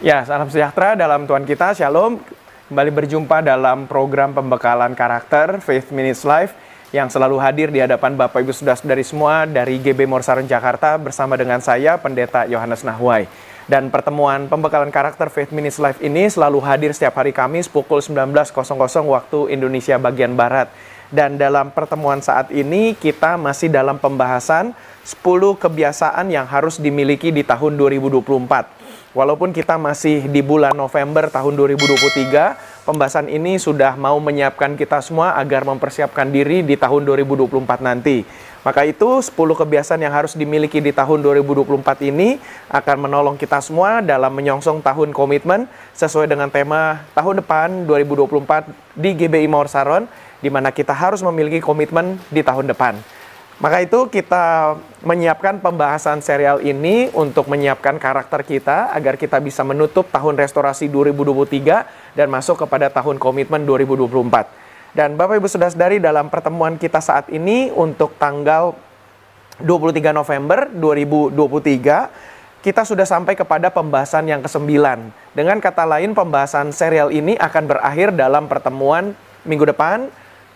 Ya, salam sejahtera dalam Tuhan kita, Shalom. Kembali berjumpa dalam program pembekalan karakter Faith Minutes Life yang selalu hadir di hadapan Bapak Ibu Saudara dari semua dari GB Morsaron Jakarta bersama dengan saya Pendeta Yohanes Nahwai. Dan pertemuan pembekalan karakter Faith Minutes Life ini selalu hadir setiap hari Kamis pukul 19.00 waktu Indonesia bagian Barat. Dan dalam pertemuan saat ini kita masih dalam pembahasan 10 kebiasaan yang harus dimiliki di tahun 2024. Walaupun kita masih di bulan November tahun 2023, pembahasan ini sudah mau menyiapkan kita semua agar mempersiapkan diri di tahun 2024 nanti. Maka itu 10 kebiasaan yang harus dimiliki di tahun 2024 ini akan menolong kita semua dalam menyongsong tahun komitmen sesuai dengan tema tahun depan 2024 di GBI Mawar Saron di mana kita harus memiliki komitmen di tahun depan. Maka itu kita menyiapkan pembahasan serial ini untuk menyiapkan karakter kita agar kita bisa menutup tahun restorasi 2023 dan masuk kepada tahun komitmen 2024. Dan Bapak Ibu Saudara-saudari dalam pertemuan kita saat ini untuk tanggal 23 November 2023 kita sudah sampai kepada pembahasan yang ke-9. Dengan kata lain pembahasan serial ini akan berakhir dalam pertemuan minggu depan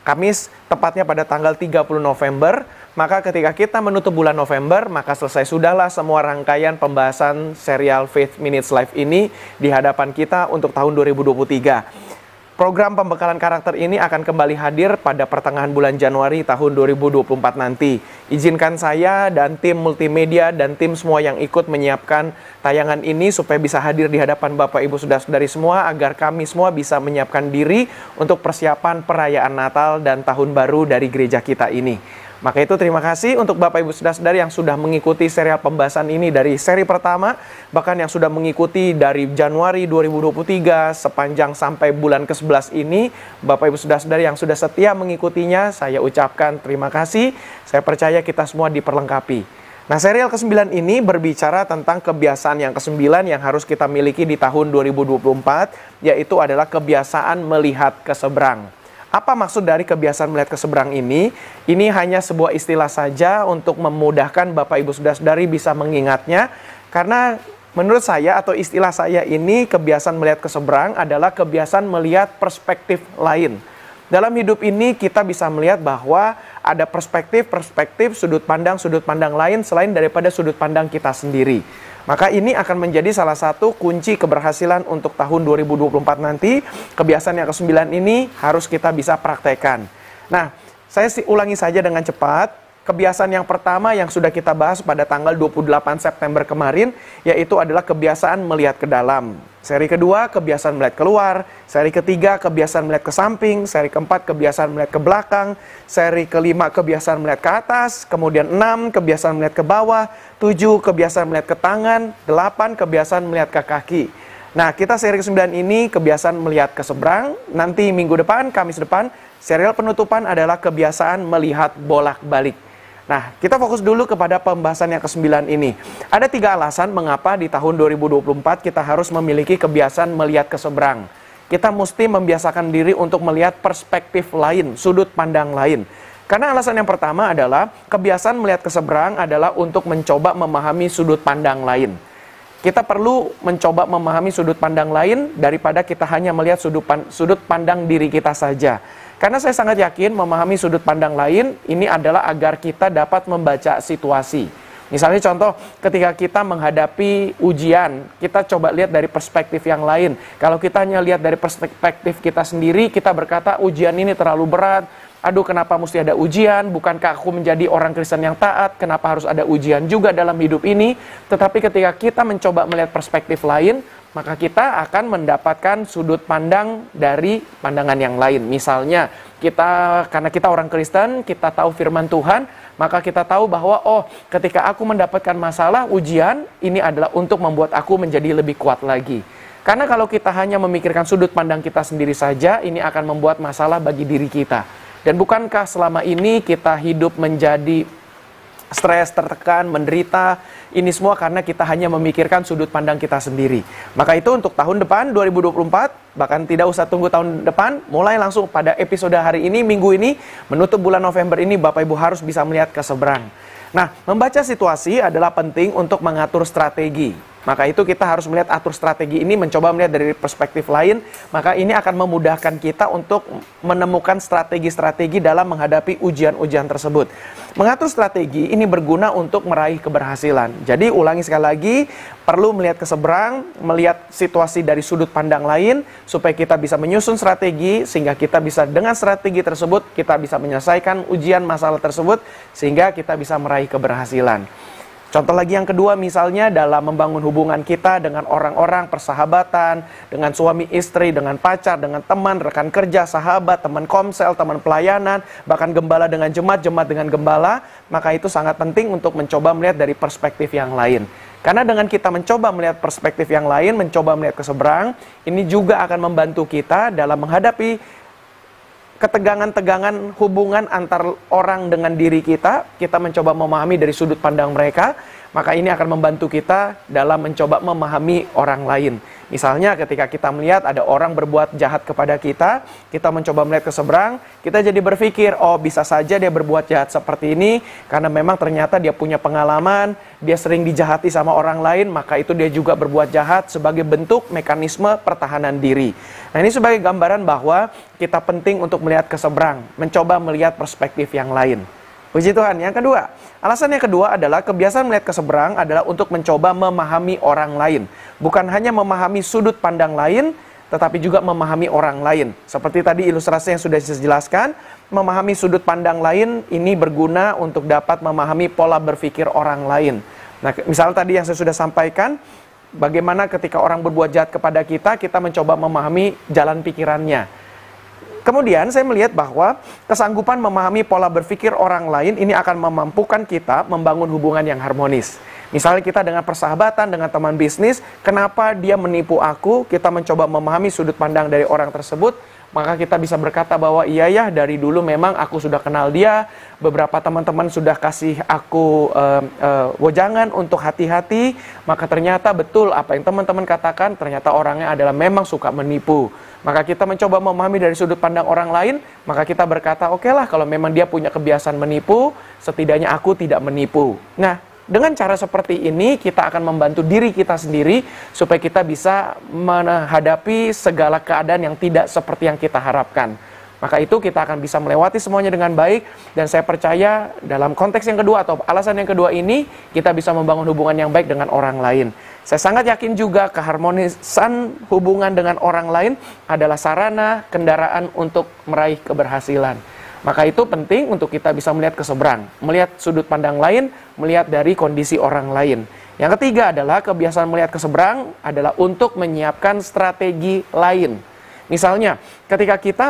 Kamis tepatnya pada tanggal 30 November maka ketika kita menutup bulan November, maka selesai sudahlah semua rangkaian pembahasan serial Faith Minutes Live ini di hadapan kita untuk tahun 2023. Program pembekalan karakter ini akan kembali hadir pada pertengahan bulan Januari tahun 2024 nanti. Izinkan saya dan tim multimedia dan tim semua yang ikut menyiapkan tayangan ini supaya bisa hadir di hadapan Bapak Ibu Saudara-saudari semua agar kami semua bisa menyiapkan diri untuk persiapan perayaan Natal dan Tahun Baru dari gereja kita ini. Maka itu terima kasih untuk Bapak Ibu Saudara-saudari yang sudah mengikuti serial pembahasan ini dari seri pertama, bahkan yang sudah mengikuti dari Januari 2023 sepanjang sampai bulan ke-11 ini, Bapak Ibu Saudara-saudari yang sudah setia mengikutinya, saya ucapkan terima kasih. Saya percaya kita semua diperlengkapi. Nah, serial ke-9 ini berbicara tentang kebiasaan yang ke-9 yang harus kita miliki di tahun 2024, yaitu adalah kebiasaan melihat ke seberang. Apa maksud dari kebiasaan melihat ke seberang ini? Ini hanya sebuah istilah saja untuk memudahkan Bapak Ibu Saudara-saudari bisa mengingatnya karena menurut saya atau istilah saya ini kebiasaan melihat ke seberang adalah kebiasaan melihat perspektif lain. Dalam hidup ini kita bisa melihat bahwa ada perspektif-perspektif sudut pandang sudut pandang lain selain daripada sudut pandang kita sendiri. Maka ini akan menjadi salah satu kunci keberhasilan untuk tahun 2024 nanti. Kebiasaan yang ke-9 ini harus kita bisa praktekkan. Nah, saya ulangi saja dengan cepat. Kebiasaan yang pertama yang sudah kita bahas pada tanggal 28 September kemarin, yaitu adalah kebiasaan melihat ke dalam. Seri kedua, kebiasaan melihat keluar. Seri ketiga, kebiasaan melihat ke samping. Seri keempat, kebiasaan melihat ke belakang. Seri kelima, kebiasaan melihat ke atas. Kemudian enam, kebiasaan melihat ke bawah. Tujuh, kebiasaan melihat ke tangan. Delapan, kebiasaan melihat ke kaki. Nah, kita seri ke-9 ini kebiasaan melihat ke seberang. Nanti minggu depan, Kamis depan, serial penutupan adalah kebiasaan melihat bolak-balik. Nah, kita fokus dulu kepada pembahasan yang ke-9 ini. Ada tiga alasan mengapa di tahun 2024 kita harus memiliki kebiasaan melihat ke seberang. Kita mesti membiasakan diri untuk melihat perspektif lain, sudut pandang lain. Karena alasan yang pertama adalah kebiasaan melihat ke seberang adalah untuk mencoba memahami sudut pandang lain. Kita perlu mencoba memahami sudut pandang lain daripada kita hanya melihat sudut pandang diri kita saja. Karena saya sangat yakin memahami sudut pandang lain ini adalah agar kita dapat membaca situasi. Misalnya contoh ketika kita menghadapi ujian, kita coba lihat dari perspektif yang lain. Kalau kita hanya lihat dari perspektif kita sendiri, kita berkata ujian ini terlalu berat, aduh kenapa mesti ada ujian, bukankah aku menjadi orang Kristen yang taat, kenapa harus ada ujian juga dalam hidup ini. Tetapi ketika kita mencoba melihat perspektif lain, maka kita akan mendapatkan sudut pandang dari pandangan yang lain. Misalnya, kita karena kita orang Kristen, kita tahu firman Tuhan, maka kita tahu bahwa oh, ketika aku mendapatkan masalah, ujian, ini adalah untuk membuat aku menjadi lebih kuat lagi. Karena kalau kita hanya memikirkan sudut pandang kita sendiri saja, ini akan membuat masalah bagi diri kita. Dan bukankah selama ini kita hidup menjadi stres, tertekan, menderita, ini semua karena kita hanya memikirkan sudut pandang kita sendiri. Maka itu untuk tahun depan 2024, bahkan tidak usah tunggu tahun depan, mulai langsung pada episode hari ini, minggu ini, menutup bulan November ini, Bapak Ibu harus bisa melihat ke seberang. Nah, membaca situasi adalah penting untuk mengatur strategi. Maka itu kita harus melihat atur strategi ini, mencoba melihat dari perspektif lain. Maka ini akan memudahkan kita untuk menemukan strategi-strategi dalam menghadapi ujian-ujian tersebut. Mengatur strategi ini berguna untuk meraih keberhasilan. Jadi ulangi sekali lagi, perlu melihat ke seberang, melihat situasi dari sudut pandang lain, supaya kita bisa menyusun strategi, sehingga kita bisa dengan strategi tersebut, kita bisa menyelesaikan ujian masalah tersebut, sehingga kita bisa meraih keberhasilan. Contoh lagi yang kedua misalnya dalam membangun hubungan kita dengan orang-orang, persahabatan, dengan suami istri, dengan pacar, dengan teman, rekan kerja, sahabat, teman komsel, teman pelayanan, bahkan gembala dengan jemaat, jemaat dengan gembala, maka itu sangat penting untuk mencoba melihat dari perspektif yang lain. Karena dengan kita mencoba melihat perspektif yang lain, mencoba melihat ke seberang, ini juga akan membantu kita dalam menghadapi ketegangan-tegangan hubungan antar orang dengan diri kita, kita mencoba memahami dari sudut pandang mereka, maka ini akan membantu kita dalam mencoba memahami orang lain. Misalnya ketika kita melihat ada orang berbuat jahat kepada kita, kita mencoba melihat ke seberang, kita jadi berpikir, oh bisa saja dia berbuat jahat seperti ini karena memang ternyata dia punya pengalaman, dia sering dijahati sama orang lain, maka itu dia juga berbuat jahat sebagai bentuk mekanisme pertahanan diri. Nah ini sebagai gambaran bahwa kita penting untuk melihat ke seberang, mencoba melihat perspektif yang lain. Puji Tuhan. Yang kedua, alasan yang kedua adalah kebiasaan melihat ke seberang adalah untuk mencoba memahami orang lain. Bukan hanya memahami sudut pandang lain, tetapi juga memahami orang lain. Seperti tadi ilustrasi yang sudah saya jelaskan, memahami sudut pandang lain ini berguna untuk dapat memahami pola berpikir orang lain. Nah, misalnya tadi yang saya sudah sampaikan, bagaimana ketika orang berbuat jahat kepada kita, kita mencoba memahami jalan pikirannya Kemudian saya melihat bahwa kesanggupan memahami pola berpikir orang lain ini akan memampukan kita membangun hubungan yang harmonis. Misalnya kita dengan persahabatan, dengan teman bisnis, kenapa dia menipu aku, kita mencoba memahami sudut pandang dari orang tersebut, maka kita bisa berkata bahwa iya ya dari dulu memang aku sudah kenal dia, beberapa teman-teman sudah kasih aku uh, uh, untuk hati-hati, maka ternyata betul apa yang teman-teman katakan, ternyata orangnya adalah memang suka menipu. Maka kita mencoba memahami dari sudut pandang orang lain, maka kita berkata, oke okay lah kalau memang dia punya kebiasaan menipu, setidaknya aku tidak menipu. Nah, dengan cara seperti ini kita akan membantu diri kita sendiri supaya kita bisa menghadapi segala keadaan yang tidak seperti yang kita harapkan. Maka itu kita akan bisa melewati semuanya dengan baik dan saya percaya dalam konteks yang kedua atau alasan yang kedua ini kita bisa membangun hubungan yang baik dengan orang lain. Saya sangat yakin juga keharmonisan hubungan dengan orang lain adalah sarana kendaraan untuk meraih keberhasilan. Maka itu penting untuk kita bisa melihat ke seberang, melihat sudut pandang lain, melihat dari kondisi orang lain. Yang ketiga adalah kebiasaan melihat ke seberang adalah untuk menyiapkan strategi lain. Misalnya, ketika kita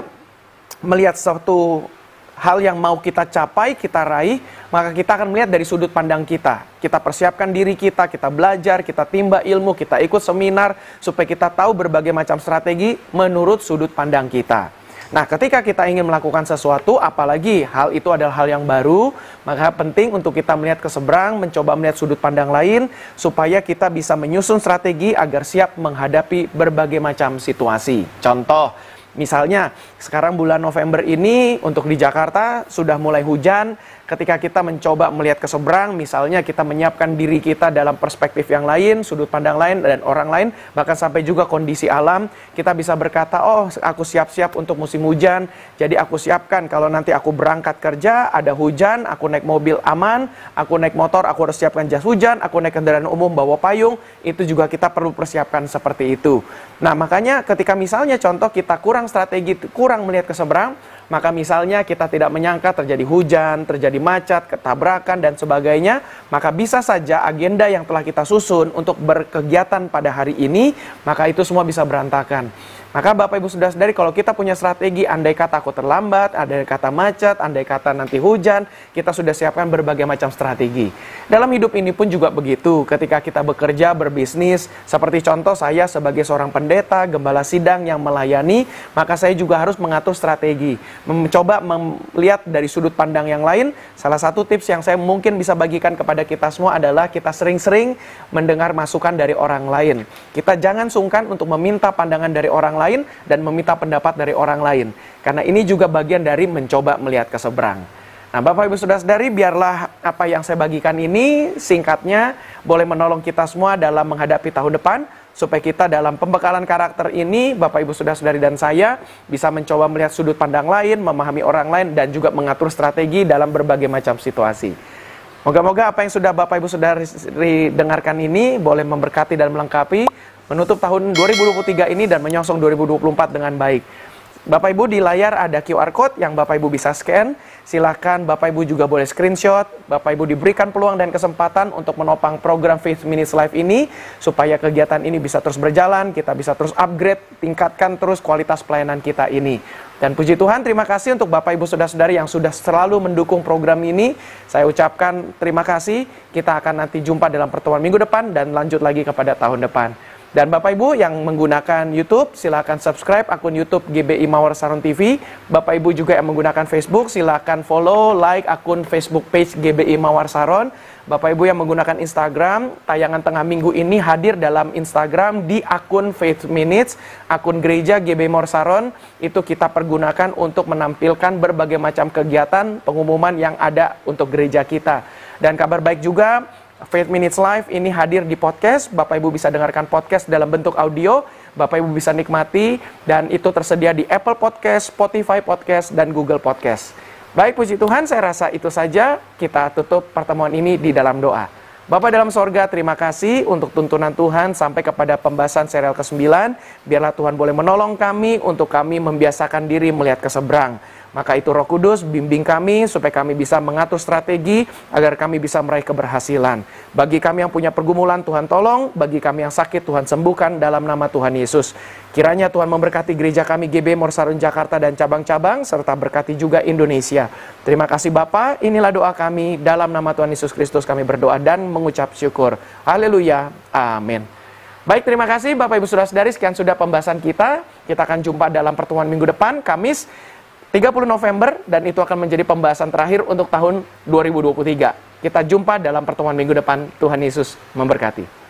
melihat suatu hal yang mau kita capai, kita raih, maka kita akan melihat dari sudut pandang kita. Kita persiapkan diri kita, kita belajar, kita timba ilmu, kita ikut seminar, supaya kita tahu berbagai macam strategi menurut sudut pandang kita. Nah, ketika kita ingin melakukan sesuatu, apalagi hal itu adalah hal yang baru, maka penting untuk kita melihat ke seberang, mencoba melihat sudut pandang lain, supaya kita bisa menyusun strategi agar siap menghadapi berbagai macam situasi. Contoh, Misalnya, sekarang bulan November ini untuk di Jakarta sudah mulai hujan, ketika kita mencoba melihat ke seberang, misalnya kita menyiapkan diri kita dalam perspektif yang lain, sudut pandang lain, dan orang lain, bahkan sampai juga kondisi alam, kita bisa berkata, oh aku siap-siap untuk musim hujan, jadi aku siapkan kalau nanti aku berangkat kerja, ada hujan, aku naik mobil aman, aku naik motor, aku harus siapkan jas hujan, aku naik kendaraan umum bawa payung, itu juga kita perlu persiapkan seperti itu. Nah makanya ketika misalnya contoh kita kurang strategi, kurang melihat ke seberang, maka misalnya kita tidak menyangka terjadi hujan, terjadi macet, ketabrakan, dan sebagainya, maka bisa saja agenda yang telah kita susun untuk berkegiatan pada hari ini, maka itu semua bisa berantakan. Maka Bapak Ibu sudah sadari kalau kita punya strategi andai kata aku terlambat, andai kata macet, andai kata nanti hujan, kita sudah siapkan berbagai macam strategi. Dalam hidup ini pun juga begitu. Ketika kita bekerja, berbisnis, seperti contoh saya sebagai seorang pendeta, gembala sidang yang melayani, maka saya juga harus mengatur strategi. Mencoba melihat dari sudut pandang yang lain. Salah satu tips yang saya mungkin bisa bagikan kepada kita semua adalah kita sering-sering mendengar masukan dari orang lain. Kita jangan sungkan untuk meminta pandangan dari orang lain lain dan meminta pendapat dari orang lain. Karena ini juga bagian dari mencoba melihat ke seberang. Nah, Bapak Ibu Saudara-saudari, biarlah apa yang saya bagikan ini singkatnya boleh menolong kita semua dalam menghadapi tahun depan supaya kita dalam pembekalan karakter ini Bapak Ibu Saudara-saudari dan saya bisa mencoba melihat sudut pandang lain, memahami orang lain dan juga mengatur strategi dalam berbagai macam situasi. Moga-moga apa yang sudah Bapak Ibu Saudari dengarkan ini boleh memberkati dan melengkapi menutup tahun 2023 ini dan menyongsong 2024 dengan baik. Bapak Ibu di layar ada QR code yang Bapak Ibu bisa scan. Silahkan Bapak Ibu juga boleh screenshot. Bapak Ibu diberikan peluang dan kesempatan untuk menopang program Faith Minutes Live ini supaya kegiatan ini bisa terus berjalan, kita bisa terus upgrade, tingkatkan terus kualitas pelayanan kita ini. Dan puji Tuhan, terima kasih untuk Bapak Ibu Saudara-saudari yang sudah selalu mendukung program ini. Saya ucapkan terima kasih. Kita akan nanti jumpa dalam pertemuan minggu depan dan lanjut lagi kepada tahun depan. Dan Bapak Ibu yang menggunakan YouTube, silakan subscribe akun YouTube GBI Mawar Saron TV. Bapak Ibu juga yang menggunakan Facebook, silakan follow, like akun Facebook page GBI Mawar Saron. Bapak Ibu yang menggunakan Instagram, tayangan tengah minggu ini hadir dalam Instagram di akun Faith Minutes, akun gereja GB Mawar Saron. Itu kita pergunakan untuk menampilkan berbagai macam kegiatan pengumuman yang ada untuk gereja kita. Dan kabar baik juga, Faith Minutes Live ini hadir di podcast. Bapak Ibu bisa dengarkan podcast dalam bentuk audio. Bapak Ibu bisa nikmati dan itu tersedia di Apple Podcast, Spotify Podcast, dan Google Podcast. Baik puji Tuhan, saya rasa itu saja kita tutup pertemuan ini di dalam doa. Bapak dalam sorga, terima kasih untuk tuntunan Tuhan sampai kepada pembahasan serial ke-9. Biarlah Tuhan boleh menolong kami untuk kami membiasakan diri melihat ke seberang maka itu Roh Kudus bimbing kami supaya kami bisa mengatur strategi agar kami bisa meraih keberhasilan. Bagi kami yang punya pergumulan Tuhan tolong, bagi kami yang sakit Tuhan sembuhkan dalam nama Tuhan Yesus. Kiranya Tuhan memberkati gereja kami GB Morsarun Jakarta dan cabang-cabang serta berkati juga Indonesia. Terima kasih Bapak, inilah doa kami dalam nama Tuhan Yesus Kristus kami berdoa dan mengucap syukur. Haleluya. Amin. Baik, terima kasih Bapak Ibu Saudara-saudari. Sekian sudah pembahasan kita. Kita akan jumpa dalam pertemuan minggu depan, Kamis. 30 November dan itu akan menjadi pembahasan terakhir untuk tahun 2023. Kita jumpa dalam pertemuan minggu depan. Tuhan Yesus memberkati.